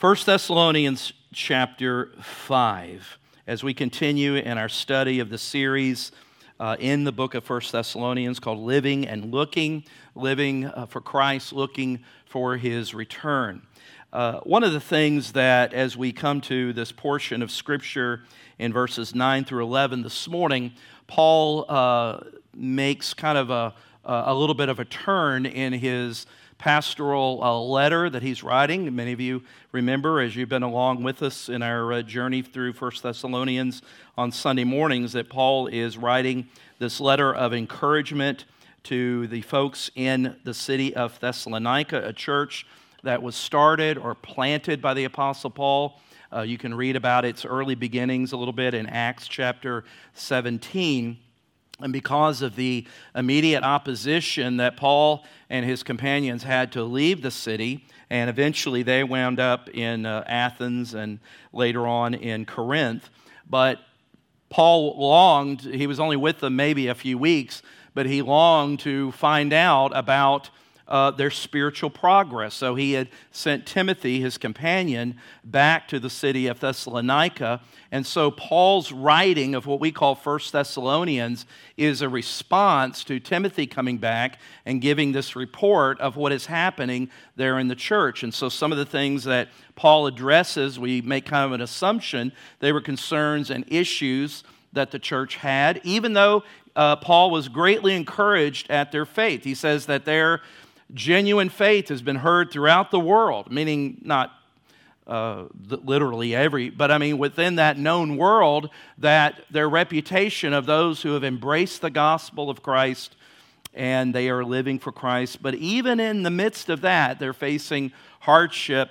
1 Thessalonians chapter 5, as we continue in our study of the series uh, in the book of 1 Thessalonians called Living and Looking, Living uh, for Christ, Looking for His Return. Uh, one of the things that, as we come to this portion of Scripture in verses 9 through 11 this morning, Paul uh, makes kind of a, a little bit of a turn in his pastoral uh, letter that he's writing. Many of you remember as you've been along with us in our uh, journey through First Thessalonians on Sunday mornings that Paul is writing this letter of encouragement to the folks in the city of Thessalonica, a church that was started or planted by the Apostle Paul. Uh, you can read about its early beginnings a little bit in Acts chapter 17. And because of the immediate opposition that Paul and his companions had to leave the city, and eventually they wound up in uh, Athens and later on in Corinth. But Paul longed, he was only with them maybe a few weeks, but he longed to find out about uh, their spiritual progress. So he had sent Timothy, his companion, back to the city of Thessalonica. And so Paul's writing of what we call First Thessalonians is a response to Timothy coming back and giving this report of what is happening there in the church. And so some of the things that Paul addresses, we make kind of an assumption they were concerns and issues that the church had, even though uh, Paul was greatly encouraged at their faith. He says that their genuine faith has been heard throughout the world, meaning not uh, literally every, but I mean within that known world, that their reputation of those who have embraced the gospel of Christ and they are living for Christ. But even in the midst of that, they're facing hardship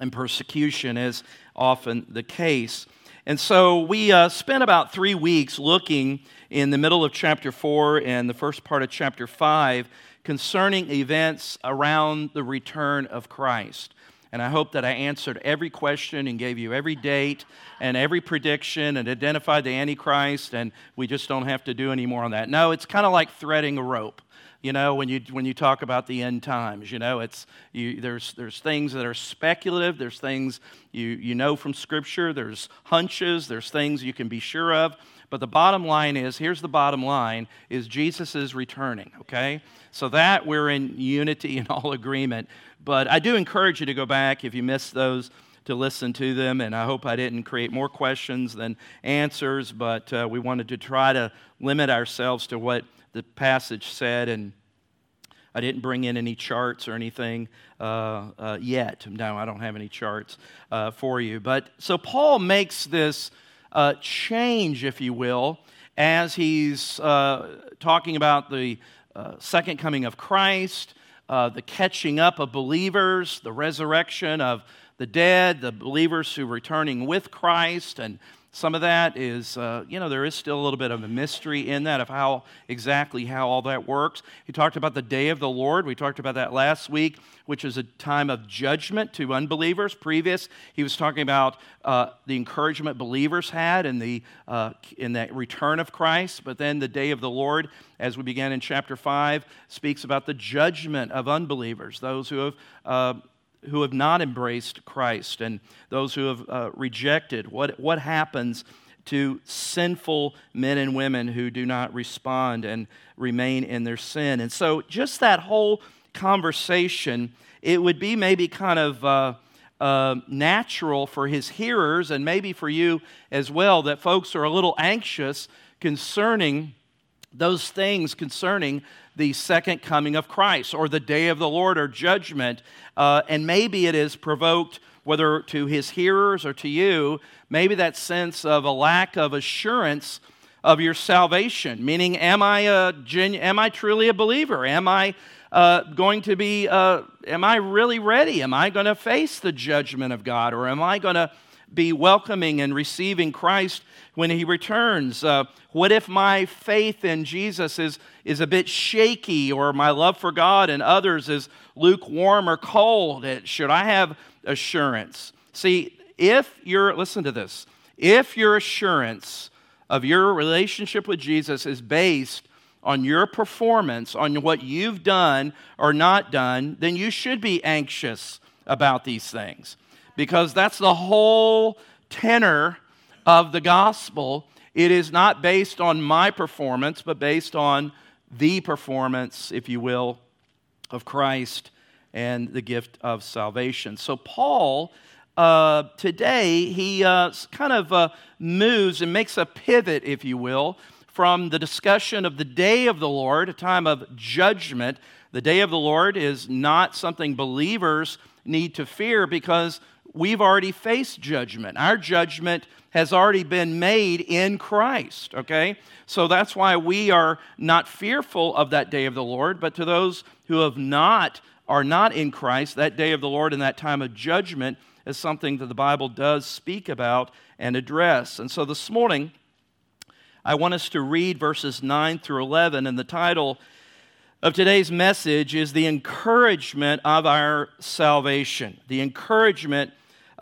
and persecution, as often the case. And so we uh, spent about three weeks looking in the middle of chapter 4 and the first part of chapter 5 concerning events around the return of Christ. And I hope that I answered every question and gave you every date and every prediction and identified the Antichrist, and we just don't have to do any more on that. No, it's kind of like threading a rope. You know, when you, when you talk about the end times, you know, it's, you, there's, there's things that are speculative, there's things you, you know from Scripture, there's hunches, there's things you can be sure of. But the bottom line is here's the bottom line is Jesus is returning, okay? So that we're in unity and all agreement. But I do encourage you to go back if you missed those to listen to them. And I hope I didn't create more questions than answers, but uh, we wanted to try to limit ourselves to what the passage said. And I didn't bring in any charts or anything uh, uh, yet. No, I don't have any charts uh, for you. But so Paul makes this uh, change, if you will, as he's uh, talking about the uh, second coming of Christ, uh, the catching up of believers, the resurrection of the dead, the believers who are returning with Christ, and some of that is, uh, you know, there is still a little bit of a mystery in that of how exactly how all that works. He talked about the day of the Lord. We talked about that last week, which is a time of judgment to unbelievers. Previous, he was talking about uh, the encouragement believers had in the uh, in that return of Christ. But then the day of the Lord, as we began in chapter five, speaks about the judgment of unbelievers, those who have uh, who have not embraced Christ and those who have uh, rejected? What, what happens to sinful men and women who do not respond and remain in their sin? And so, just that whole conversation, it would be maybe kind of. Uh, uh, natural for his hearers and maybe for you as well that folks are a little anxious concerning those things concerning the second coming of Christ or the day of the Lord or judgment. Uh, and maybe it is provoked, whether to his hearers or to you, maybe that sense of a lack of assurance of your salvation. Meaning, am I, a genu- am I truly a believer? Am I uh, going to be, uh, am I really ready? Am I going to face the judgment of God? Or am I going to be welcoming and receiving Christ when he returns? Uh, what if my faith in Jesus is, is a bit shaky or my love for God and others is lukewarm or cold? Should I have assurance? See, if you're, listen to this, if your assurance of your relationship with Jesus is based on your performance, on what you've done or not done, then you should be anxious about these things because that's the whole tenor of the gospel. It is not based on my performance, but based on the performance, if you will, of Christ and the gift of salvation. So, Paul, uh, today, he uh, kind of uh, moves and makes a pivot, if you will, from the discussion of the day of the Lord, a time of judgment. The day of the Lord is not something believers need to fear because we've already faced judgment. Our judgment has already been made in Christ, okay? So that's why we are not fearful of that day of the Lord, but to those who have not are not in Christ, that day of the Lord and that time of judgment is something that the Bible does speak about and address. And so this morning I want us to read verses 9 through 11 and the title of today's message is the encouragement of our salvation. The encouragement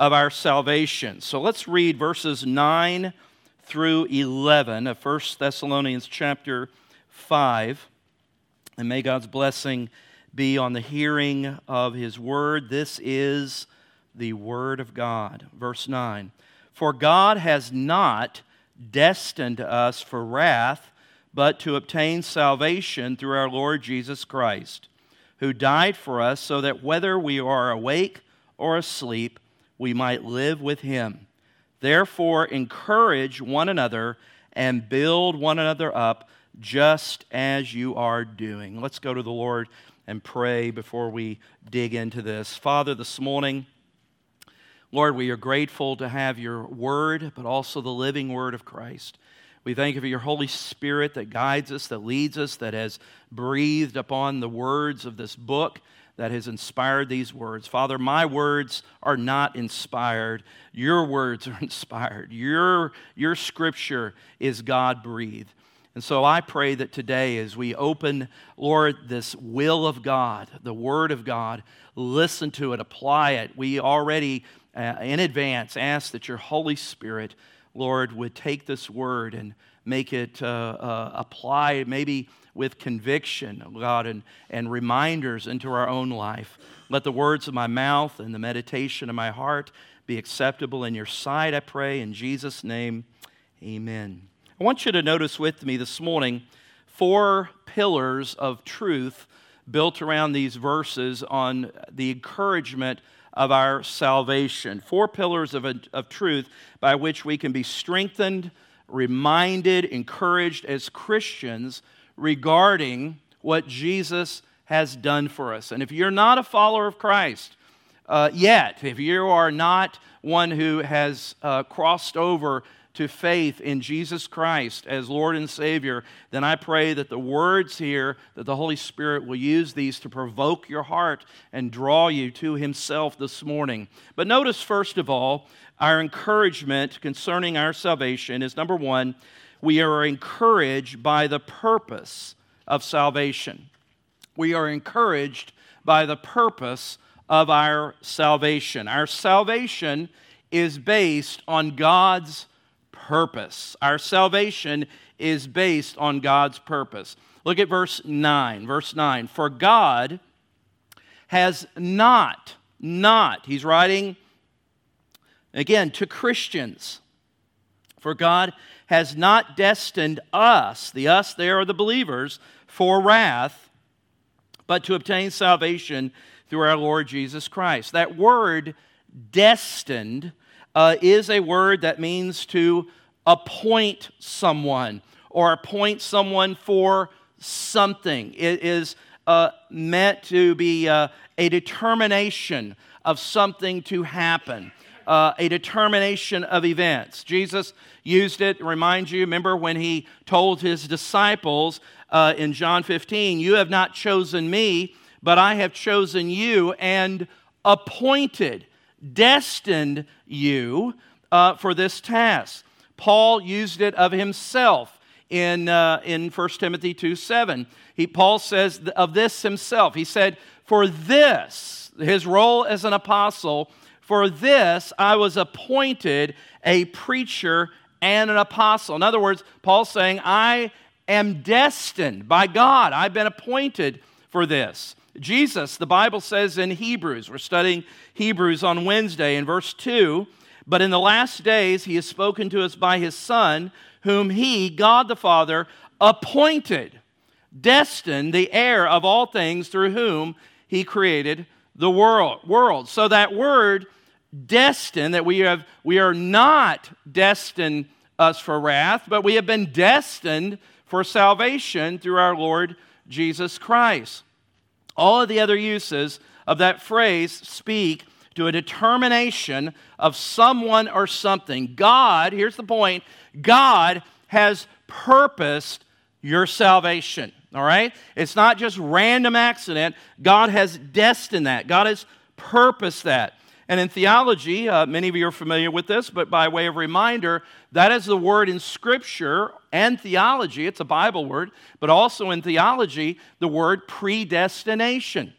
of our salvation. So let's read verses 9 through 11 of 1 Thessalonians chapter 5. And may God's blessing be on the hearing of his word. This is the word of God. Verse 9 For God has not destined us for wrath, but to obtain salvation through our Lord Jesus Christ, who died for us, so that whether we are awake or asleep, we might live with him. Therefore, encourage one another and build one another up just as you are doing. Let's go to the Lord and pray before we dig into this. Father, this morning, Lord, we are grateful to have your word, but also the living word of Christ. We thank you for your Holy Spirit that guides us, that leads us, that has breathed upon the words of this book that has inspired these words. Father, my words are not inspired. Your words are inspired. Your, your scripture is God breathed. And so I pray that today, as we open, Lord, this will of God, the Word of God, listen to it, apply it. We already, uh, in advance, ask that your Holy Spirit, Lord, would take this Word and make it uh, uh, apply maybe with conviction, God, and, and reminders into our own life. Let the words of my mouth and the meditation of my heart be acceptable in your sight, I pray. In Jesus' name, amen. I want you to notice with me this morning four pillars of truth built around these verses on the encouragement of our salvation. Four pillars of, of truth by which we can be strengthened, reminded, encouraged as Christians regarding what Jesus has done for us. And if you're not a follower of Christ uh, yet, if you are not one who has uh, crossed over to faith in Jesus Christ as Lord and Savior, then I pray that the words here, that the Holy Spirit will use these to provoke your heart and draw you to Himself this morning. But notice, first of all, our encouragement concerning our salvation is number one, we are encouraged by the purpose of salvation. We are encouraged by the purpose of our salvation. Our salvation is based on God's purpose. Our salvation is based on God's purpose. Look at verse 9. Verse 9. For God has not, not, he's writing again to Christians. For God has not destined us, the us there are the believers, for wrath, but to obtain salvation through our Lord Jesus Christ. That word destined uh, is a word that means to appoint someone or appoint someone for something. It is uh, meant to be uh, a determination of something to happen uh, a determination of events. Jesus used it, remind you, remember when he told his disciples uh, in John 15, You have not chosen me, but I have chosen you and appointed, destined you uh, for this task. Paul used it of himself in, uh, in 1 Timothy 2 7. He, Paul says of this himself, he said, For this, his role as an apostle, for this I was appointed a preacher and an apostle. In other words, Paul's saying, I am destined by God. I've been appointed for this. Jesus. The Bible says in Hebrews, we're studying Hebrews on Wednesday in verse 2 But in the last days he has spoken to us by his Son, whom he, God the Father, appointed, destined, the heir of all things, through whom he created the world. world. So that word destined, that we have we are not destined us for wrath, but we have been destined for salvation through our Lord Jesus Christ. All of the other uses of that phrase speak to a determination of someone or something. God, here's the point God has purposed your salvation. All right? It's not just random accident. God has destined that. God has purposed that. And in theology, uh, many of you are familiar with this, but by way of reminder, that is the word in Scripture and theology. It's a Bible word, but also in theology, the word predestination.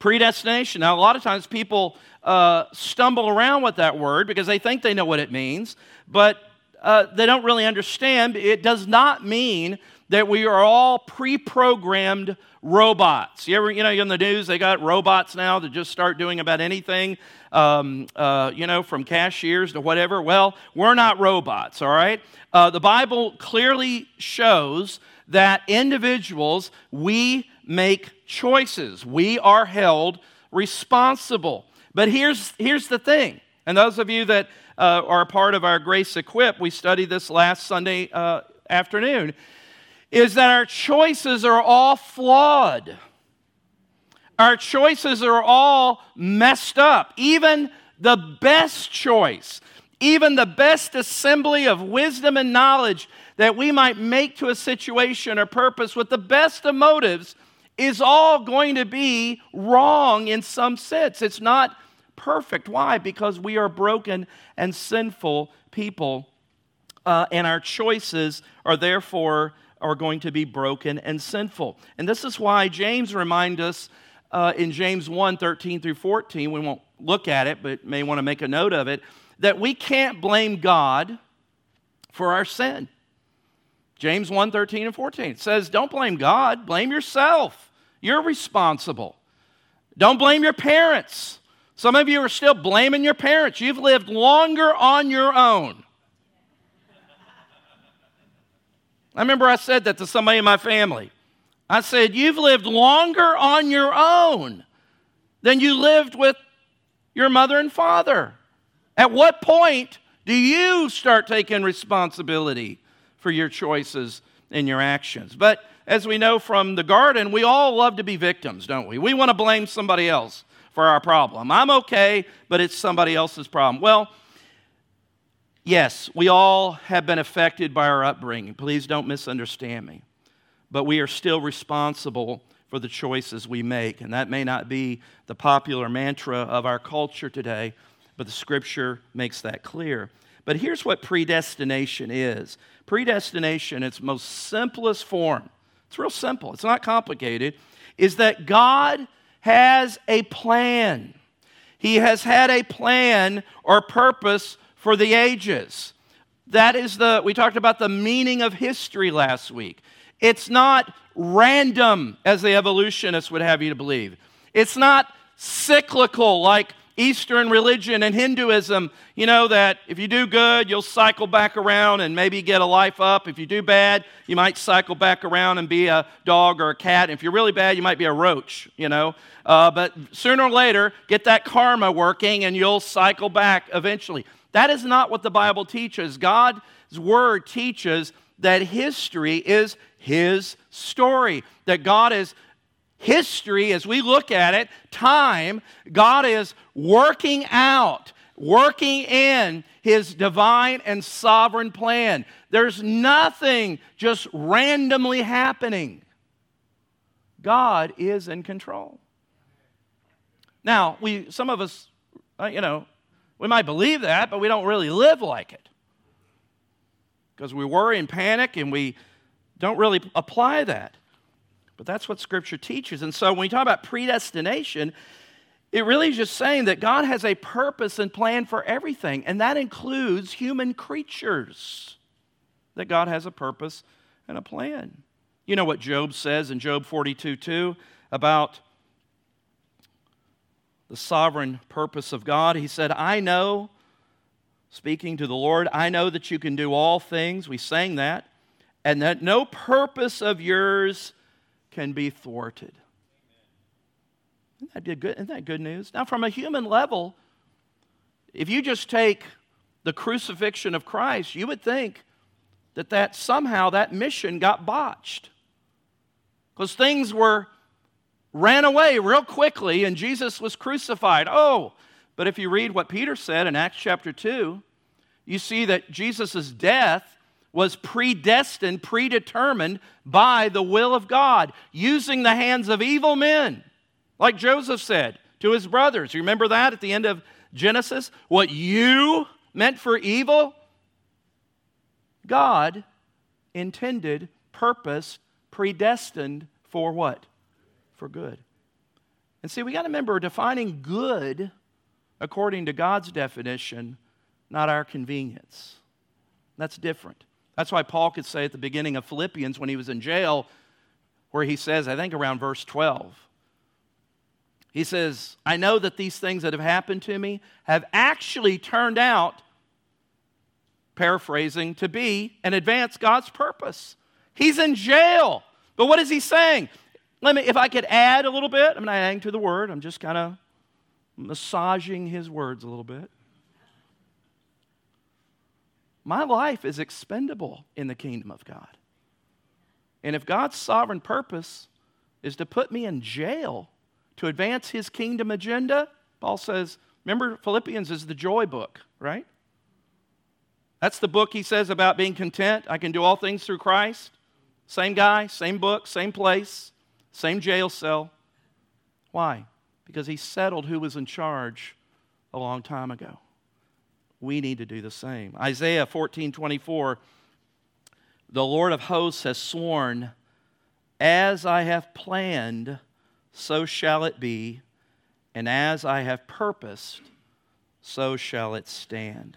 Predestination. Now, a lot of times people uh, stumble around with that word because they think they know what it means, but uh, they don't really understand. It does not mean that we are all pre programmed robots. You ever, you know, in the news, they got robots now that just start doing about anything, um, uh, you know, from cashiers to whatever. Well, we're not robots, all right? Uh, the Bible clearly shows that individuals, we make choices, we are held responsible. But here's, here's the thing, and those of you that uh, are a part of our Grace Equip, we studied this last Sunday uh, afternoon is that our choices are all flawed. Our choices are all messed up. Even the best choice, even the best assembly of wisdom and knowledge that we might make to a situation or purpose with the best of motives is all going to be wrong in some sense. It's not perfect. Why? Because we are broken and sinful people, uh, and our choices are therefore are going to be broken and sinful. And this is why James reminds us uh, in James 1 13 through 14, we won't look at it, but may want to make a note of it, that we can't blame God for our sin. James 1 13 and 14 says, Don't blame God, blame yourself. You're responsible. Don't blame your parents. Some of you are still blaming your parents. You've lived longer on your own I remember I said that to somebody in my family. I said, You've lived longer on your own than you lived with your mother and father. At what point do you start taking responsibility for your choices and your actions? But as we know from the garden, we all love to be victims, don't we? We want to blame somebody else for our problem. I'm okay, but it's somebody else's problem. Well, Yes, we all have been affected by our upbringing. Please don't misunderstand me. But we are still responsible for the choices we make. And that may not be the popular mantra of our culture today, but the scripture makes that clear. But here's what predestination is predestination, its most simplest form, it's real simple, it's not complicated, is that God has a plan. He has had a plan or purpose for the ages. That is the, we talked about the meaning of history last week. It's not random, as the evolutionists would have you to believe. It's not cyclical like Eastern religion and Hinduism, you know, that if you do good, you'll cycle back around and maybe get a life up. If you do bad, you might cycle back around and be a dog or a cat. If you're really bad, you might be a roach, you know. Uh, but sooner or later, get that karma working and you'll cycle back eventually. That is not what the Bible teaches. God's word teaches that history is his story, that God is history as we look at it, time, God is working out, working in his divine and sovereign plan. There's nothing just randomly happening. God is in control. Now, we some of us, uh, you know, we might believe that, but we don't really live like it. Because we worry and panic and we don't really apply that. But that's what Scripture teaches. And so when we talk about predestination, it really is just saying that God has a purpose and plan for everything, and that includes human creatures. That God has a purpose and a plan. You know what Job says in Job 42 2? about the sovereign purpose of God. He said, I know, speaking to the Lord, I know that you can do all things. We sang that. And that no purpose of yours can be thwarted. Isn't that good, isn't that good news? Now, from a human level, if you just take the crucifixion of Christ, you would think that, that somehow that mission got botched. Because things were ran away real quickly and Jesus was crucified. Oh, but if you read what Peter said in Acts chapter 2, you see that Jesus' death was predestined, predetermined by the will of God, using the hands of evil men, like Joseph said to his brothers. You remember that at the end of Genesis? What you meant for evil, God intended, purpose, predestined for what? For good. And see, we got to remember defining good according to God's definition, not our convenience. That's different. That's why Paul could say at the beginning of Philippians when he was in jail, where he says, I think around verse 12, he says, I know that these things that have happened to me have actually turned out, paraphrasing, to be and advance God's purpose. He's in jail. But what is he saying? Let me, if I could add a little bit, I'm not adding to the word, I'm just kind of massaging his words a little bit. My life is expendable in the kingdom of God. And if God's sovereign purpose is to put me in jail to advance his kingdom agenda, Paul says, remember, Philippians is the joy book, right? That's the book he says about being content. I can do all things through Christ. Same guy, same book, same place, same jail cell. Why? Because he settled who was in charge a long time ago we need to do the same. Isaiah 14 24, the Lord of hosts has sworn, As I have planned, so shall it be, and as I have purposed, so shall it stand.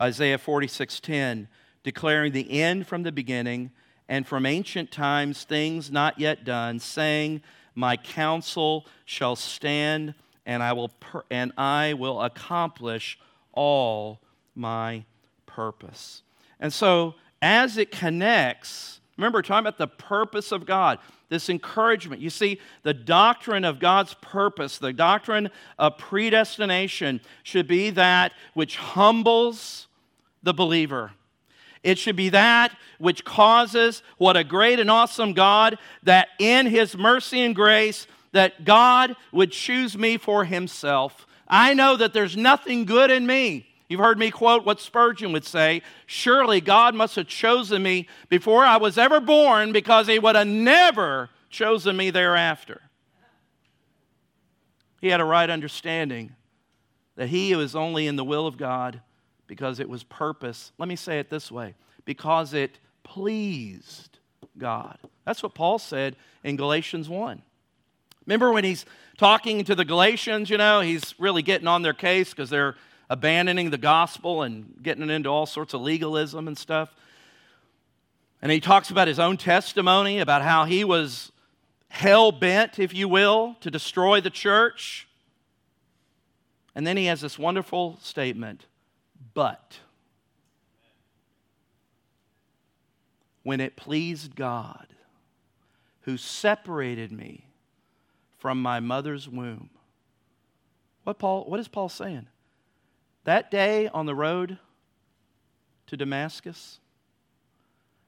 Isaiah 46:10 declaring the end from the beginning and from ancient times things not yet done saying my counsel shall stand and I will per- and I will accomplish all my purpose. And so, as it connects, remember, talking about the purpose of God, this encouragement. You see, the doctrine of God's purpose, the doctrine of predestination, should be that which humbles the believer. It should be that which causes what a great and awesome God that in his mercy and grace that God would choose me for himself I know that there's nothing good in me. You've heard me quote what Spurgeon would say Surely God must have chosen me before I was ever born because he would have never chosen me thereafter. He had a right understanding that he was only in the will of God because it was purpose. Let me say it this way because it pleased God. That's what Paul said in Galatians 1. Remember when he's talking to the Galatians, you know, he's really getting on their case because they're abandoning the gospel and getting into all sorts of legalism and stuff. And he talks about his own testimony, about how he was hell bent, if you will, to destroy the church. And then he has this wonderful statement but when it pleased God, who separated me from my mother's womb. What, Paul, what is Paul saying? That day on the road to Damascus,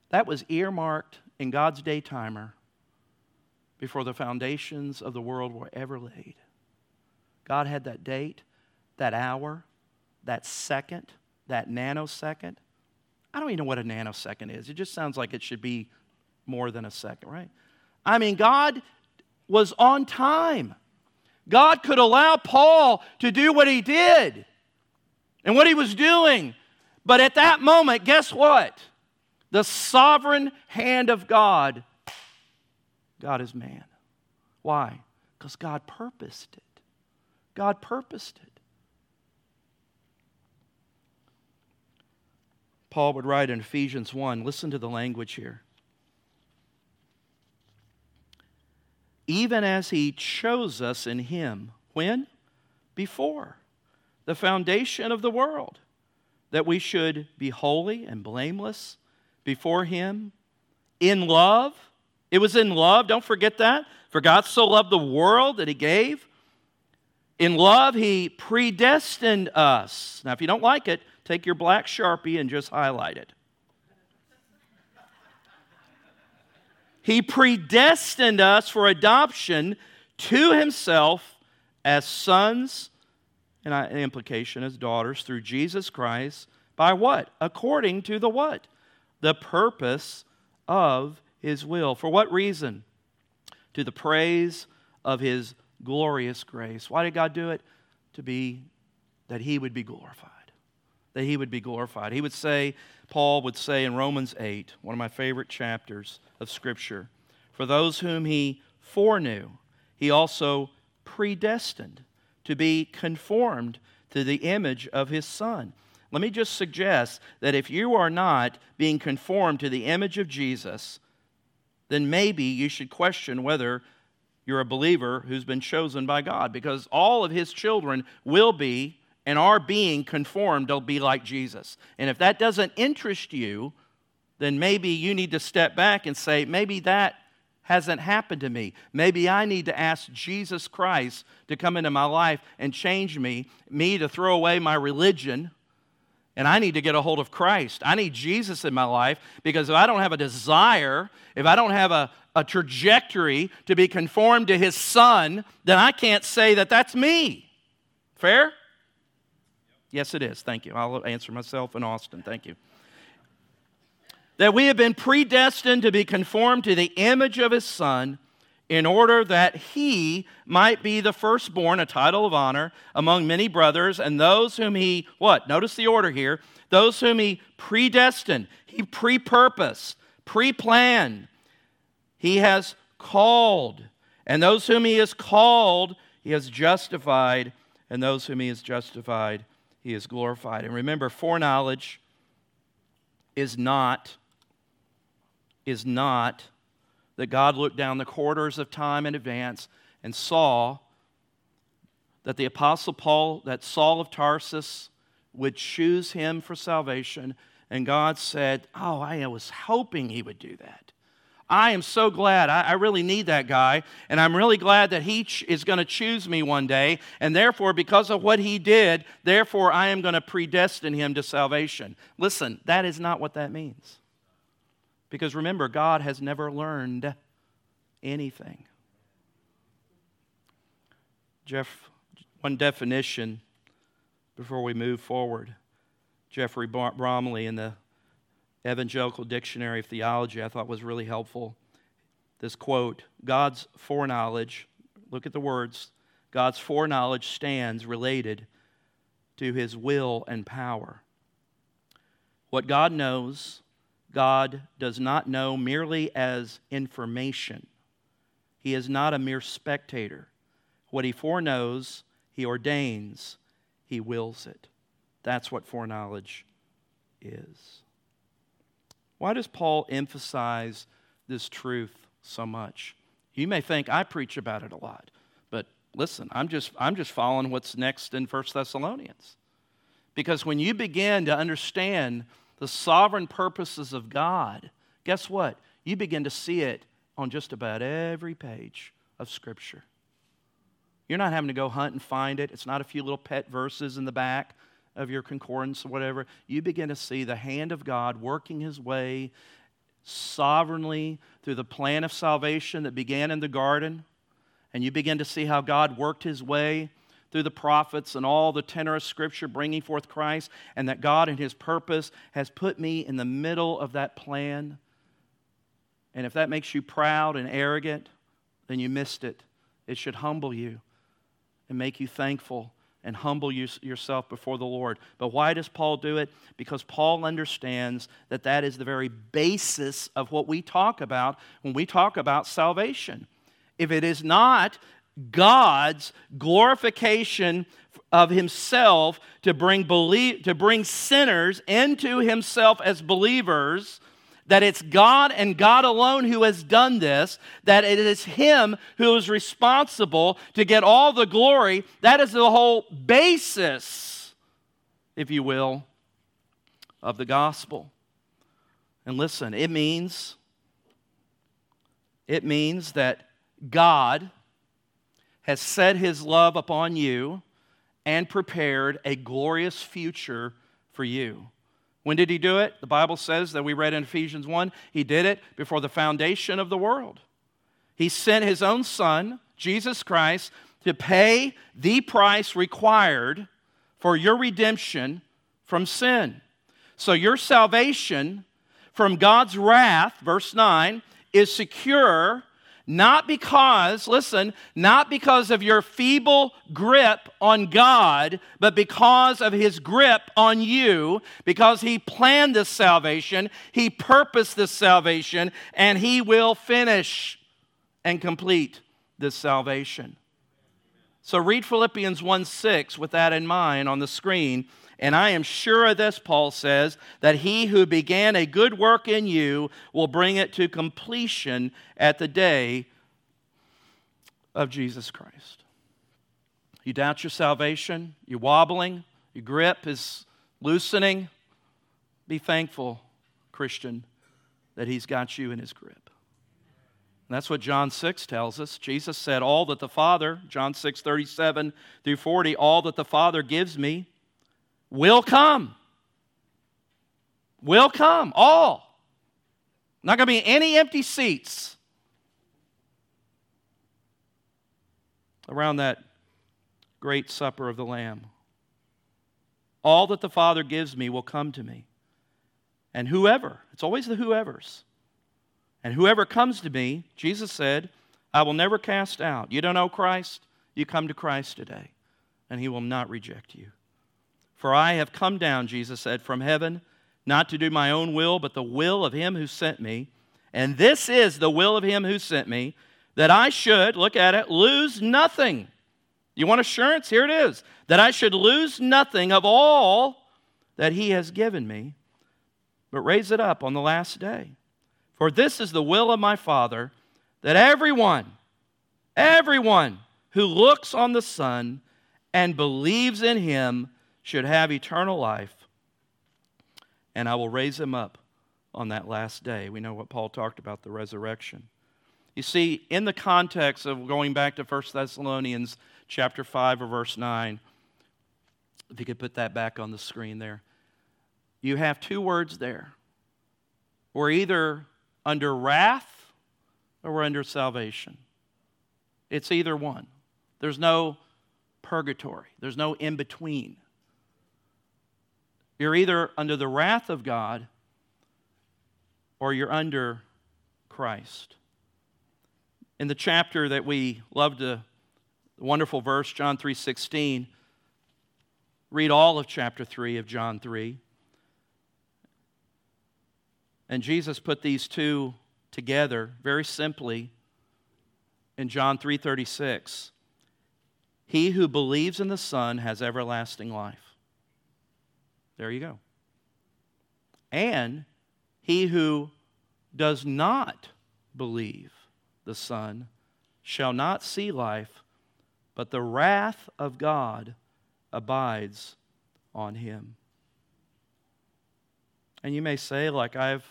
that was earmarked in God's day timer before the foundations of the world were ever laid. God had that date, that hour, that second, that nanosecond. I don't even know what a nanosecond is. It just sounds like it should be more than a second, right? I mean, God was on time. God could allow Paul to do what he did and what he was doing. But at that moment, guess what? The sovereign hand of God, God is man. Why? Because God purposed it. God purposed it. Paul would write in Ephesians 1, listen to the language here. Even as he chose us in him. When? Before the foundation of the world, that we should be holy and blameless before him in love. It was in love, don't forget that. For God so loved the world that he gave. In love, he predestined us. Now, if you don't like it, take your black sharpie and just highlight it. He predestined us for adoption to himself as sons, and an implication as daughters, through Jesus Christ. By what? According to the what? The purpose of his will. For what reason? To the praise of his glorious grace. Why did God do it? To be that he would be glorified. That he would be glorified. He would say, Paul would say in Romans 8, one of my favorite chapters of Scripture, for those whom he foreknew, he also predestined to be conformed to the image of his Son. Let me just suggest that if you are not being conformed to the image of Jesus, then maybe you should question whether you're a believer who's been chosen by God because all of his children will be and our being conformed to be like Jesus. And if that doesn't interest you, then maybe you need to step back and say, maybe that hasn't happened to me. Maybe I need to ask Jesus Christ to come into my life and change me, me to throw away my religion. And I need to get a hold of Christ. I need Jesus in my life because if I don't have a desire, if I don't have a, a trajectory to be conformed to His Son, then I can't say that that's me. Fair? Yes, it is. Thank you. I'll answer myself in Austin. Thank you. That we have been predestined to be conformed to the image of his Son in order that he might be the firstborn, a title of honor, among many brothers, and those whom he, what? Notice the order here. Those whom he predestined, he pre purposed, pre planned, he has called. And those whom he has called, he has justified. And those whom he has justified, he is glorified. And remember, foreknowledge is not is not that God looked down the corridors of time in advance and saw that the apostle Paul, that Saul of Tarsus would choose him for salvation and God said, "Oh, I was hoping he would do that." I am so glad. I, I, really need that guy. And I'm really glad that he ch- is going to choose me one day. And therefore, because of what he did, therefore, I am going to predestine him to salvation. Listen, that is not what that means. Because remember, God has never learned anything. Jeff, one definition before we move forward. Geoffrey Bromiley in the Evangelical Dictionary of Theology I thought was really helpful. This quote God's foreknowledge, look at the words, God's foreknowledge stands related to his will and power. What God knows, God does not know merely as information. He is not a mere spectator. What he foreknows, he ordains, he wills it. That's what foreknowledge is. Why does Paul emphasize this truth so much? You may think I preach about it a lot, but listen, I'm just, I'm just following what's next in 1 Thessalonians. Because when you begin to understand the sovereign purposes of God, guess what? You begin to see it on just about every page of Scripture. You're not having to go hunt and find it. It's not a few little pet verses in the back of your concordance or whatever, you begin to see the hand of God working his way sovereignly through the plan of salvation that began in the garden. And you begin to see how God worked his way through the prophets and all the tenor of Scripture bringing forth Christ, and that God in his purpose has put me in the middle of that plan. And if that makes you proud and arrogant, then you missed it. It should humble you and make you thankful and humble you, yourself before the Lord. But why does Paul do it? Because Paul understands that that is the very basis of what we talk about when we talk about salvation. If it is not God's glorification of himself to bring, belie- to bring sinners into himself as believers, that it's God and God alone who has done this, that it is Him who is responsible to get all the glory. That is the whole basis, if you will, of the gospel. And listen, it means it means that God has set his love upon you and prepared a glorious future for you. When did he do it? The Bible says that we read in Ephesians 1 he did it before the foundation of the world. He sent his own son, Jesus Christ, to pay the price required for your redemption from sin. So your salvation from God's wrath, verse 9, is secure not because, listen, not because of your feeble grip on God, but because of his grip on you, because he planned this salvation, he purposed this salvation, and he will finish and complete this salvation. So read Philippians 1 6 with that in mind on the screen. And I am sure of this, Paul says, that he who began a good work in you will bring it to completion at the day of Jesus Christ. You doubt your salvation, you're wobbling, your grip is loosening. Be thankful, Christian, that he's got you in his grip. That's what John 6 tells us. Jesus said, All that the Father, John 6, 37 through 40, all that the Father gives me will come. Will come. All. Not going to be any empty seats around that great supper of the Lamb. All that the Father gives me will come to me. And whoever, it's always the whoever's. And whoever comes to me, Jesus said, I will never cast out. You don't know Christ? You come to Christ today, and he will not reject you. For I have come down, Jesus said, from heaven, not to do my own will, but the will of him who sent me. And this is the will of him who sent me, that I should, look at it, lose nothing. You want assurance? Here it is. That I should lose nothing of all that he has given me, but raise it up on the last day. For this is the will of my Father, that everyone, everyone who looks on the Son and believes in him should have eternal life, and I will raise him up on that last day. We know what Paul talked about the resurrection. You see, in the context of going back to 1 Thessalonians chapter 5 or verse 9, if you could put that back on the screen there, you have two words there. We're either under wrath or we're under salvation. It's either one. There's no purgatory, there's no in between. You're either under the wrath of God or you're under Christ. In the chapter that we love to the wonderful verse John 3:16 read all of chapter 3 of John 3. And Jesus put these two together very simply in John 3:36. He who believes in the Son has everlasting life. There you go. And he who does not believe the Son shall not see life, but the wrath of God abides on him. And you may say, like I've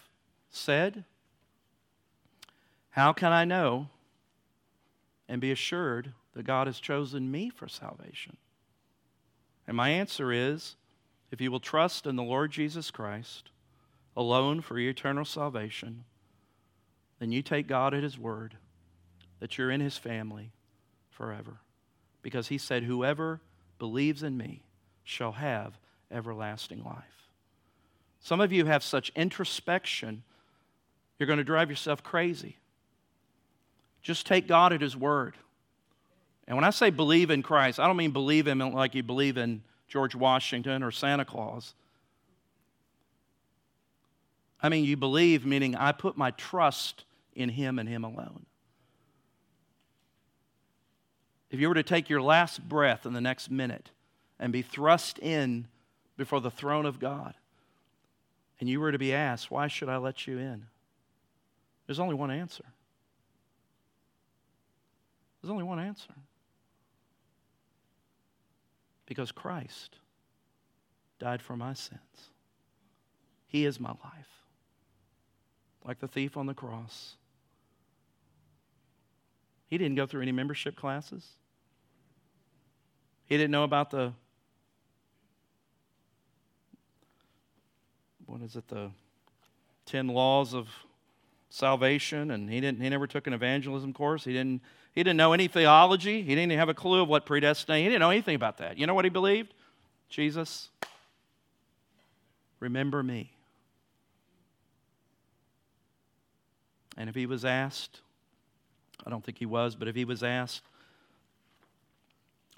said, how can I know and be assured that God has chosen me for salvation? And my answer is if you will trust in the Lord Jesus Christ alone for your eternal salvation, then you take God at His word that you're in His family forever. Because He said, Whoever believes in me shall have everlasting life. Some of you have such introspection, you're going to drive yourself crazy. Just take God at His word. And when I say believe in Christ, I don't mean believe Him like you believe in George Washington or Santa Claus. I mean, you believe, meaning I put my trust in Him and Him alone. If you were to take your last breath in the next minute and be thrust in before the throne of God, and you were to be asked, Why should I let you in? There's only one answer. There's only one answer. Because Christ died for my sins. He is my life. Like the thief on the cross. He didn't go through any membership classes. He didn't know about the what is it, the 10 laws of salvation, and he, didn't, he never took an evangelism course. He didn't, he didn't know any theology. He didn't have a clue of what predestination. He didn't know anything about that. You know what he believed? Jesus, remember me. And if he was asked, I don't think he was, but if he was asked,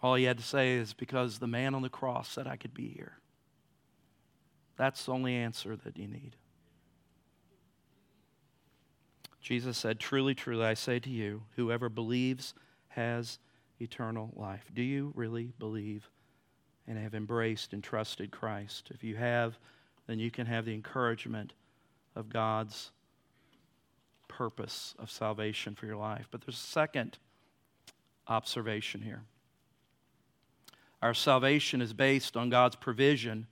all he had to say is because the man on the cross said I could be here. That's the only answer that you need. Jesus said, Truly, truly, I say to you, whoever believes has eternal life. Do you really believe and have embraced and trusted Christ? If you have, then you can have the encouragement of God's purpose of salvation for your life. But there's a second observation here. Our salvation is based on God's provision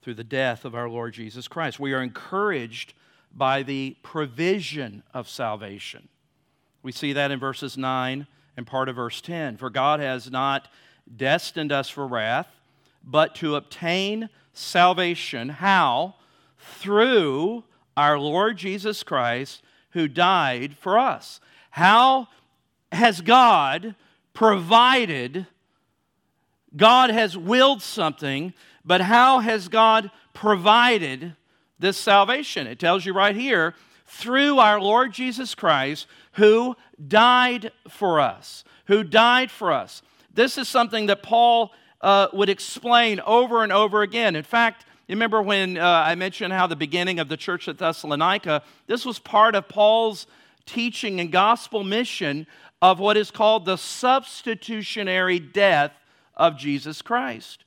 through the death of our Lord Jesus Christ. We are encouraged by the provision of salvation. We see that in verses 9 and part of verse 10. For God has not destined us for wrath, but to obtain salvation. How? Through our Lord Jesus Christ, who died for us. How has God provided? God has willed something but how has God provided this salvation? It tells you right here through our Lord Jesus Christ, who died for us. Who died for us. This is something that Paul uh, would explain over and over again. In fact, you remember when uh, I mentioned how the beginning of the church at Thessalonica, this was part of Paul's teaching and gospel mission of what is called the substitutionary death of Jesus Christ.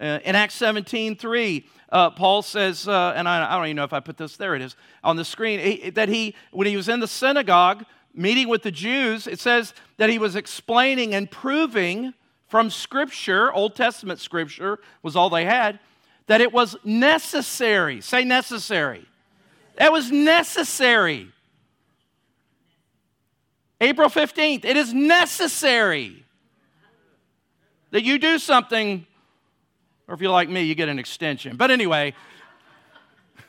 Uh, in Acts 17 3, uh, Paul says, uh, and I, I, don't even know if I put this, there it is on the screen, he, that he, when he was in the synagogue meeting with the Jews, it says that he was explaining and proving from Scripture, Old Testament Scripture was all they had, that it was necessary. Say necessary. That was necessary. April 15th, it is necessary that you do something or if you're like me, you get an extension. But anyway,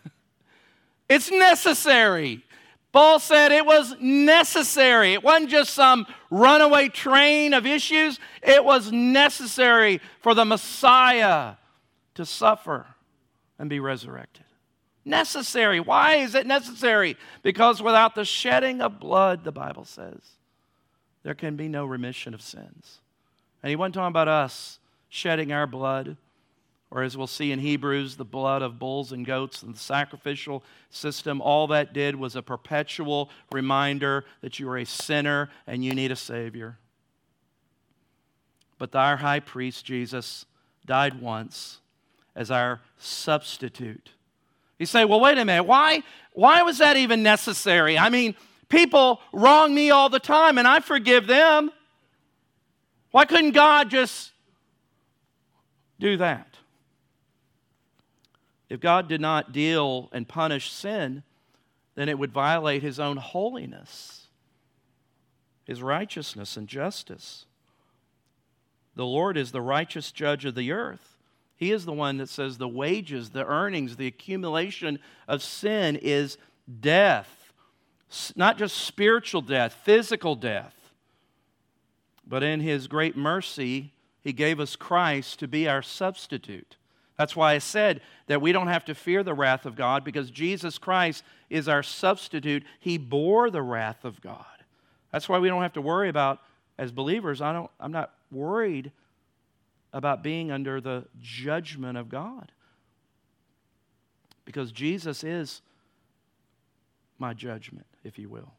it's necessary. Paul said it was necessary. It wasn't just some runaway train of issues, it was necessary for the Messiah to suffer and be resurrected. Necessary. Why is it necessary? Because without the shedding of blood, the Bible says, there can be no remission of sins. And he wasn't talking about us shedding our blood or as we'll see in Hebrews, the blood of bulls and goats and the sacrificial system, all that did was a perpetual reminder that you are a sinner and you need a Savior. But our high priest, Jesus, died once as our substitute. You say, well, wait a minute, why, why was that even necessary? I mean, people wrong me all the time and I forgive them. Why couldn't God just do that? If God did not deal and punish sin, then it would violate his own holiness, his righteousness and justice. The Lord is the righteous judge of the earth. He is the one that says the wages, the earnings, the accumulation of sin is death. Not just spiritual death, physical death. But in His great mercy, He gave us Christ to be our substitute. That's why I said that we don't have to fear the wrath of God because Jesus Christ is our substitute. He bore the wrath of God. That's why we don't have to worry about, as believers, I don't, I'm not worried about being under the judgment of God because Jesus is my judgment, if you will.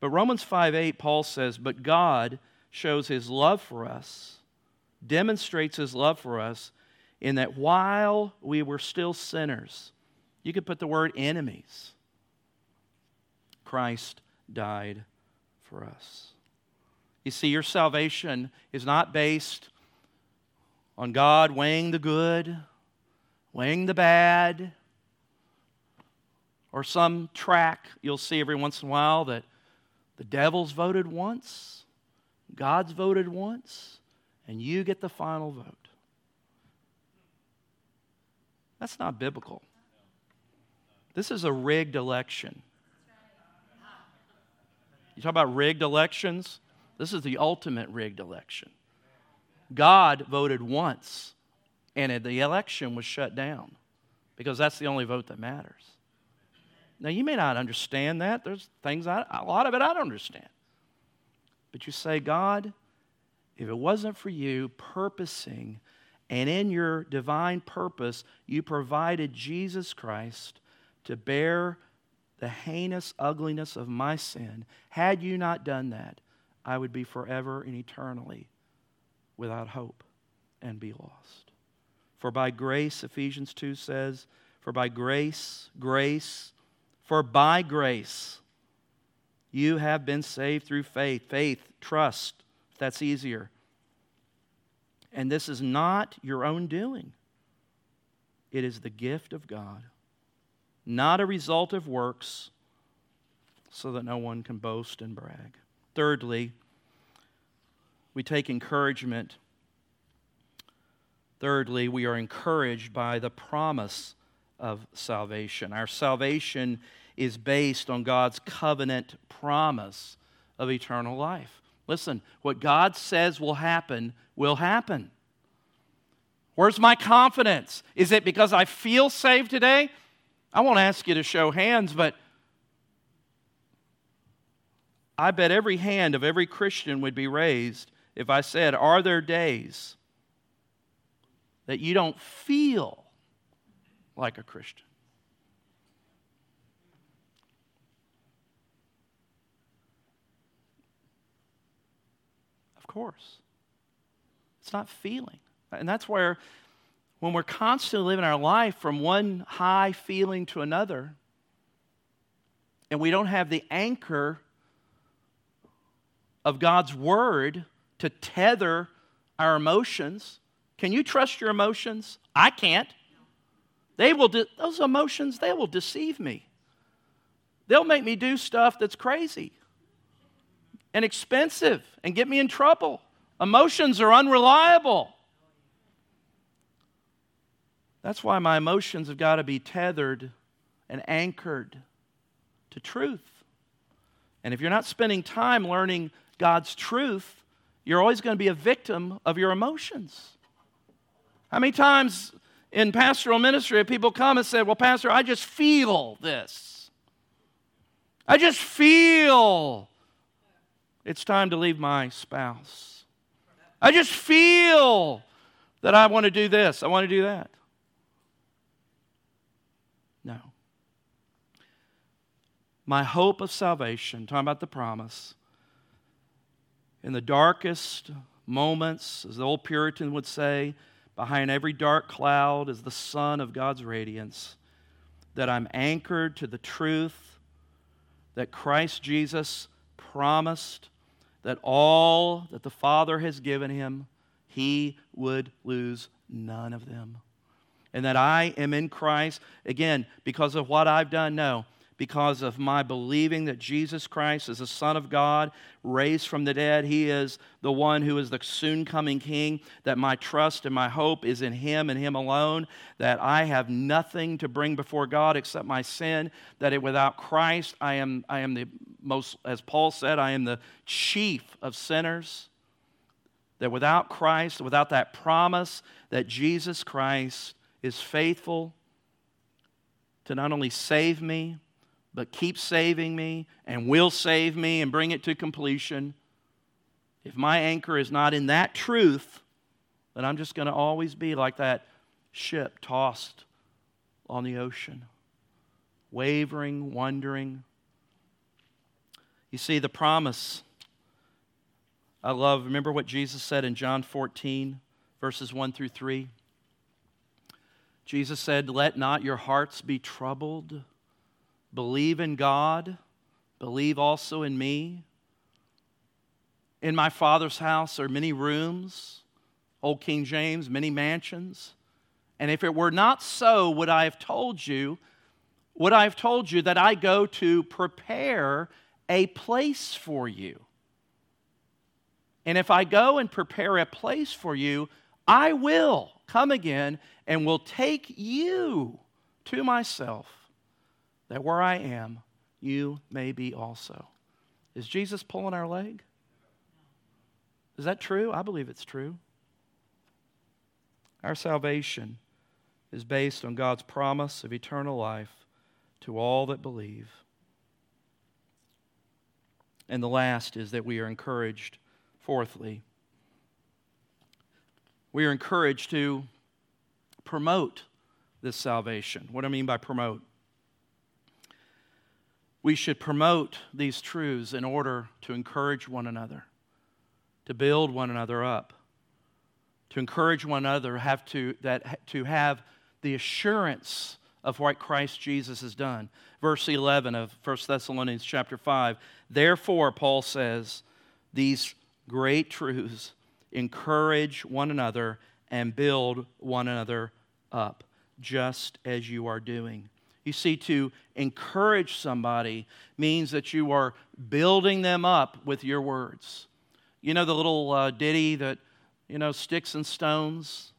But Romans 5 8, Paul says, But God shows his love for us, demonstrates his love for us in that while we were still sinners, You could put the word enemies. Christ died for us. You see, your salvation is not based on God weighing the good, weighing the bad, or some track you'll see every once in a while that the devil's voted once, God's voted once, and you get the final vote. That's not biblical. This is a rigged election. You talk about rigged elections? This is the ultimate rigged election. God voted once, and the election was shut down because that's the only vote that matters. Now, you may not understand that. There's things, I, a lot of it I don't understand. But you say, God, if it wasn't for you purposing and in your divine purpose, you provided Jesus Christ to bear the heinous ugliness of my sin. Had you not done that, I would be forever and eternally without hope and be lost. For by grace, Ephesians 2 says, for by grace, grace, for by grace, you have been saved through faith. Faith, trust, if that's easier. And this is not your own doing, it is the gift of God, not a result of works, so that no one can boast and brag. Thirdly, we take encouragement. Thirdly, we are encouraged by the promise of salvation. Our salvation is based on God's covenant promise of eternal life. Listen, what God says will happen, will happen. Where's my confidence? Is it because I feel saved today? I won't ask you to show hands, but I bet every hand of every Christian would be raised if I said, Are there days that you don't feel like a Christian? Course. It's not feeling. And that's where, when we're constantly living our life from one high feeling to another, and we don't have the anchor of God's Word to tether our emotions. Can you trust your emotions? I can't. They will de- those emotions, they will deceive me. They'll make me do stuff that's crazy and expensive and get me in trouble. Emotions are unreliable. That's why my emotions have got to be tethered and anchored to truth. And if you're not spending time learning God's truth, you're always going to be a victim of your emotions. How many times in pastoral ministry have people come and said, Well, Pastor, I just feel this. I just feel it's time to leave my spouse. I just feel that I want to do this, I want to do that. No. My hope of salvation, talking about the promise, in the darkest moments, as the old Puritan would say, behind every dark cloud is the sun of God's radiance, that I'm anchored to the truth that Christ Jesus promised that all that the Father has given him, he would lose none of them. And that I am in Christ, again, because of what I've done? No because of my believing that Jesus Christ is the Son of God, raised from the dead. He is the one who is the soon coming King, that my trust and my hope is in Him and Him alone, that I have nothing to bring before God except my sin, that it, without Christ, I am, I am the most, as Paul said, I am the chief of sinners. That without Christ, without that promise that Jesus Christ is faithful to not only save me, but keep saving me and will save me and bring it to completion, if my anchor is not in that truth, then I'm just going to always be like that ship tossed on the ocean, wavering, wondering. You see, the promise I love, remember what Jesus said in John 14, verses 1 through 3? Jesus said, Let not your hearts be troubled. Believe in God, believe also in me. In my Father's house are many rooms, Old King James, many mansions. And if it were not so, would I have told you, would I have told you that I go to prepare a place for you? And if I go and prepare a place for you, I will come again and will take you to myself, that where I am, you may be also. Is Jesus pulling our leg? Is that true? I believe it's true. Our salvation is based on God's promise of eternal life to all that believe. And the last is that we are encouraged, fourthly, we are encouraged to promote this salvation. What do I mean by promote? We should promote these truths in order to encourage one another, to build one another up, to encourage one another have to, that, to have the assurance of what Christ Jesus has done. Verse 11 of 1 Thessalonians chapter 5. Therefore, Paul says, these great truths encourage one another and build one another up, just as you are doing. You see, to encourage somebody means that you are building them up with your words. You know the little uh, ditty that, you know, sticks and stones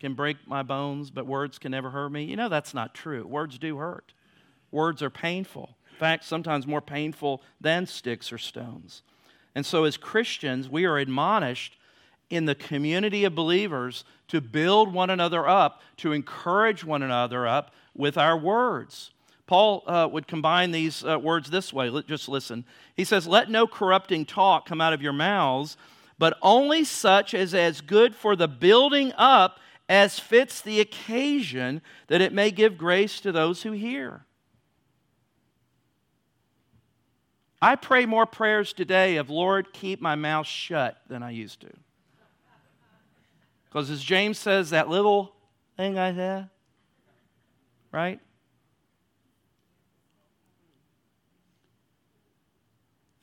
can break my bones, but words can never hurt me? You know that's not true. Words do hurt, words are painful. In fact, sometimes more painful than sticks or stones. And so, as Christians, we are admonished in the community of believers to build one another up, to encourage one another up with our words. Paul uh, would combine these uh, words this way. Let, Just listen. He says, Let no corrupting talk come out of your mouths, but only such as is good for the building up as fits the occasion, that it may give grace to those who hear. I pray more prayers today of, Lord, keep my mouth shut than I used to. Because as James says, that little thing I have, right?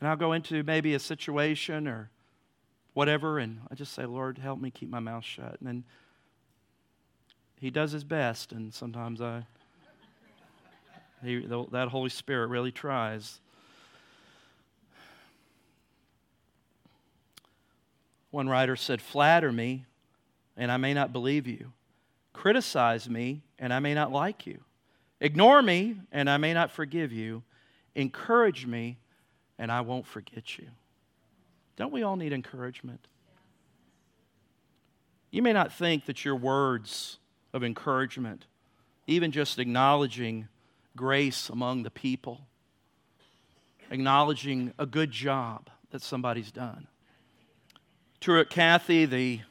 And I'll go into maybe a situation or whatever, and I just say, Lord, help me keep my mouth shut. And then He does His best, and sometimes I, he, that Holy Spirit really tries. One writer said, Flatter me, and I may not believe you. Criticize me, and I may not like you. Ignore me, and I may not forgive you. Encourage me, and I won't forget you. Don't we all need encouragement? You may not think that your words of encouragement, even just acknowledging grace among the people, acknowledging a good job that somebody's done, Truett Cathy, the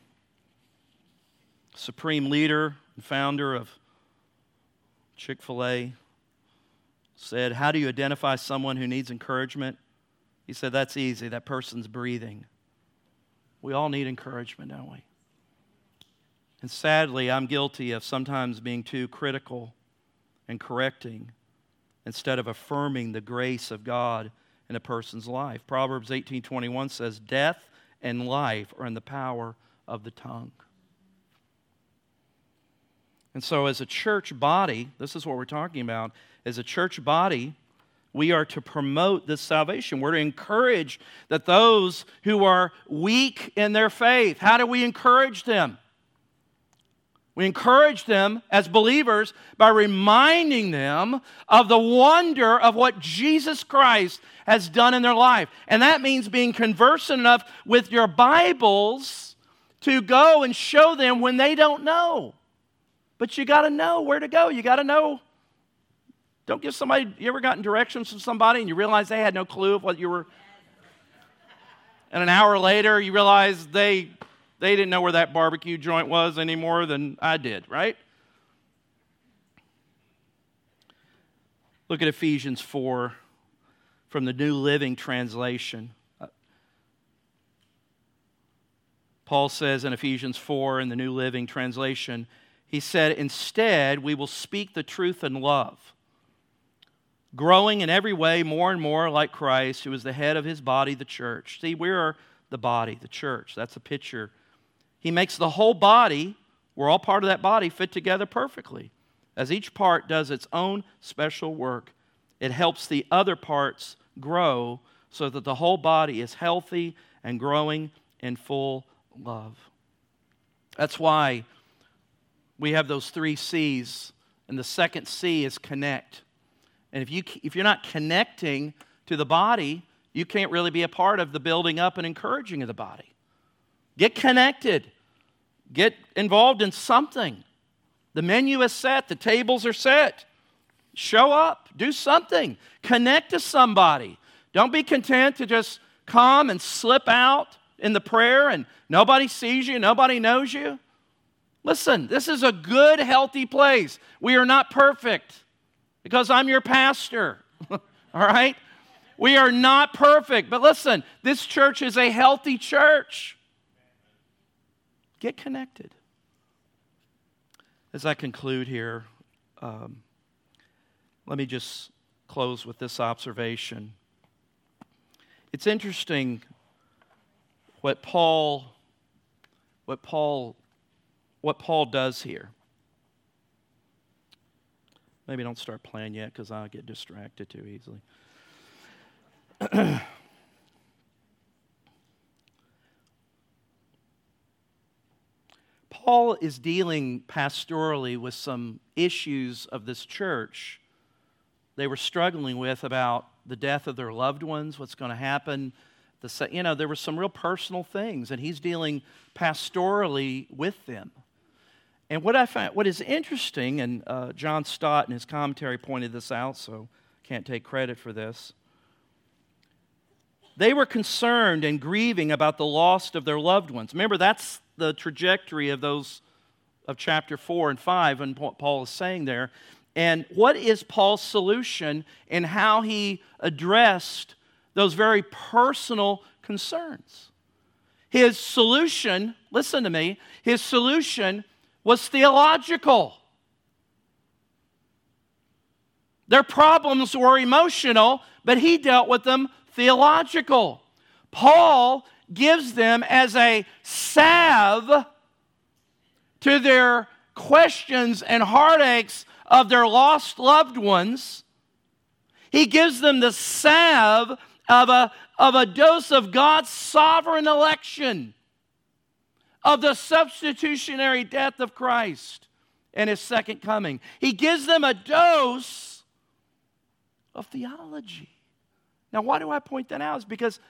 supreme leader and founder of Chick fil A, said, How do you identify someone who needs encouragement? He said, That's easy. That person's breathing. We all need encouragement, don't we? And sadly, I'm guilty of sometimes being too critical and correcting instead of affirming the grace of God in a person's life. Proverbs 18:21 says, "Death and life are in the power of the tongue. And so, as a church body, this is what we're talking about. As a church body, we are to promote this salvation. We're to encourage that those who are weak in their faith, how do we encourage them? We encourage them as believers by reminding them of the wonder of what Jesus Christ has done in their life. And that means being conversant enough with your Bibles to go and show them when they don't know. But you got to know where to go. You got to know. Don't give somebody, you ever gotten directions from somebody and you realize they had no clue of what you were. And an hour later, you realize they they didn't know where that barbecue joint was any more than I did, right? Look at Ephesians 4 from the New Living Translation. Paul says in Ephesians 4 in the New Living Translation, He said, Instead, we will speak the truth in love, growing in every way more and more like Christ, who is the head of his body, the church. See, we are the body, the church. That's a picture. He makes the whole body, we're all part of that body, fit together perfectly. As each part does its own special work, it helps the other parts grow so that the whole body is healthy and growing in full love. That's why we have those three C's, and the second C is connect. And if, you, if you're not connecting to the body, you can't really be a part of the building up and encouraging of the body. Get connected, get involved in something. The menu is set, the tables are set. Show up, do something, connect to somebody. Don't be content to just come and slip out in the prayer and nobody sees you, nobody knows you. Listen, this is a good, healthy place. We are not perfect because I'm your pastor. All right? We are not perfect. But listen, this church is a healthy church. Get connected. As I conclude here, um, let me just close with this observation. It's interesting what Paul what Paul what Paul does here. Maybe don't start playing yet because I'll get distracted too easily. Paul is dealing pastorally with some issues of this church they were struggling with about the death of their loved ones, what's going to happen. The, you know, there were some real personal things, and he's dealing pastorally with them. And what I find, what is interesting, and uh, John Stott in his commentary pointed this out, so can't take credit for this. They were concerned and grieving about the loss of their loved ones. Remember, that's the trajectory of those of chapter 4 and 5, and what Paul is saying there. And what is Paul's solution in how he addressed those very personal concerns? His solution, listen to me, his solution was theological. Their problems were emotional, but he dealt with them theological. Paul gives them as a salve to their questions and heartaches of their lost loved ones. He gives them the salve of a, of a dose of God's sovereign election, of the substitutionary death of Christ and his second coming. He gives them a dose of theology. Now, why do I point that out? Is because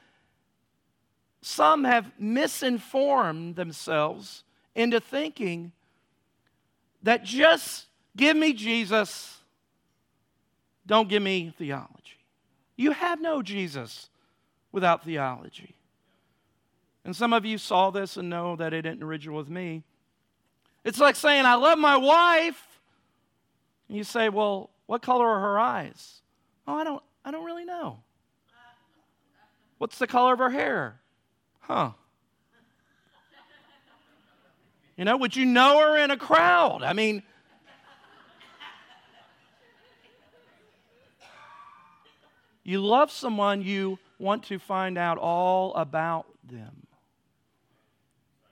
some have misinformed themselves into thinking that just give me Jesus, don't give me theology. You have no Jesus without theology. And some of you saw this and know that it didn't originate with me. It's like saying, I love my wife. And you say, Well, what color are her eyes? Oh, I don't, I don't really know. What's the color of her hair? Huh. You know, would you know her in a crowd? I mean, you love someone, you want to find out all about them.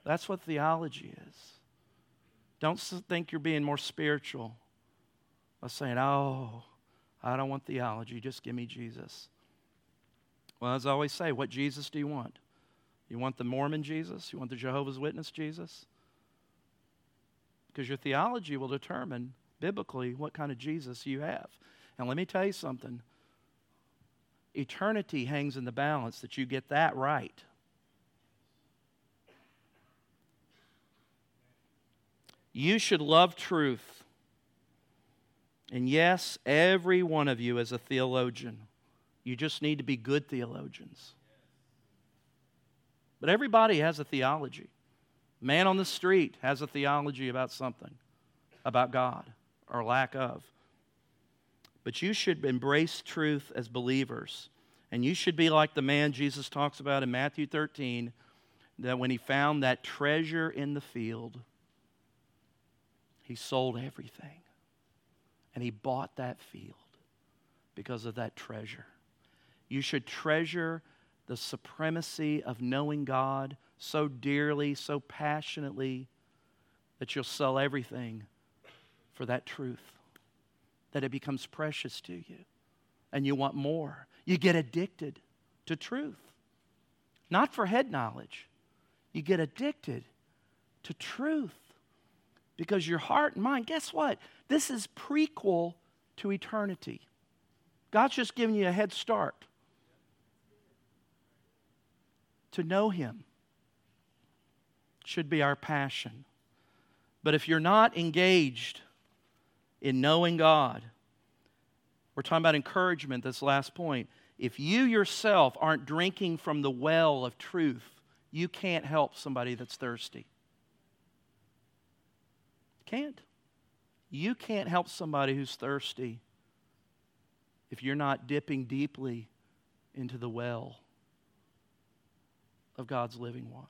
That's what theology is. Don't think you're being more spiritual by saying, oh, I don't want theology, just give me Jesus. Well, as I always say, what Jesus do you want? You want the Mormon Jesus? You want the Jehovah's Witness Jesus? Because your theology will determine biblically what kind of Jesus you have. And let me tell you something eternity hangs in the balance that you get that right. You should love truth. And yes, every one of you is a theologian. You just need to be good theologians. But everybody has a theology. Man on the street has a theology about something, about God or lack of. But you should embrace truth as believers. And you should be like the man Jesus talks about in Matthew 13, that when he found that treasure in the field, He sold everything. And he bought that field because of that treasure. You should treasure the supremacy of knowing God so dearly, so passionately, that you'll sell everything for that truth, that it becomes precious to you, and you want more. You get addicted to truth, not for head knowledge. You get addicted to truth because your heart and mind, guess what? This is prequel to eternity. God's just giving you a head start to know Him should be our passion. But if you're not engaged in knowing God, we're talking about encouragement, this last point. If you yourself aren't drinking from the well of truth, you can't help somebody that's thirsty. Can't. You can't help somebody who's thirsty if you're not dipping deeply into the well of God's living water.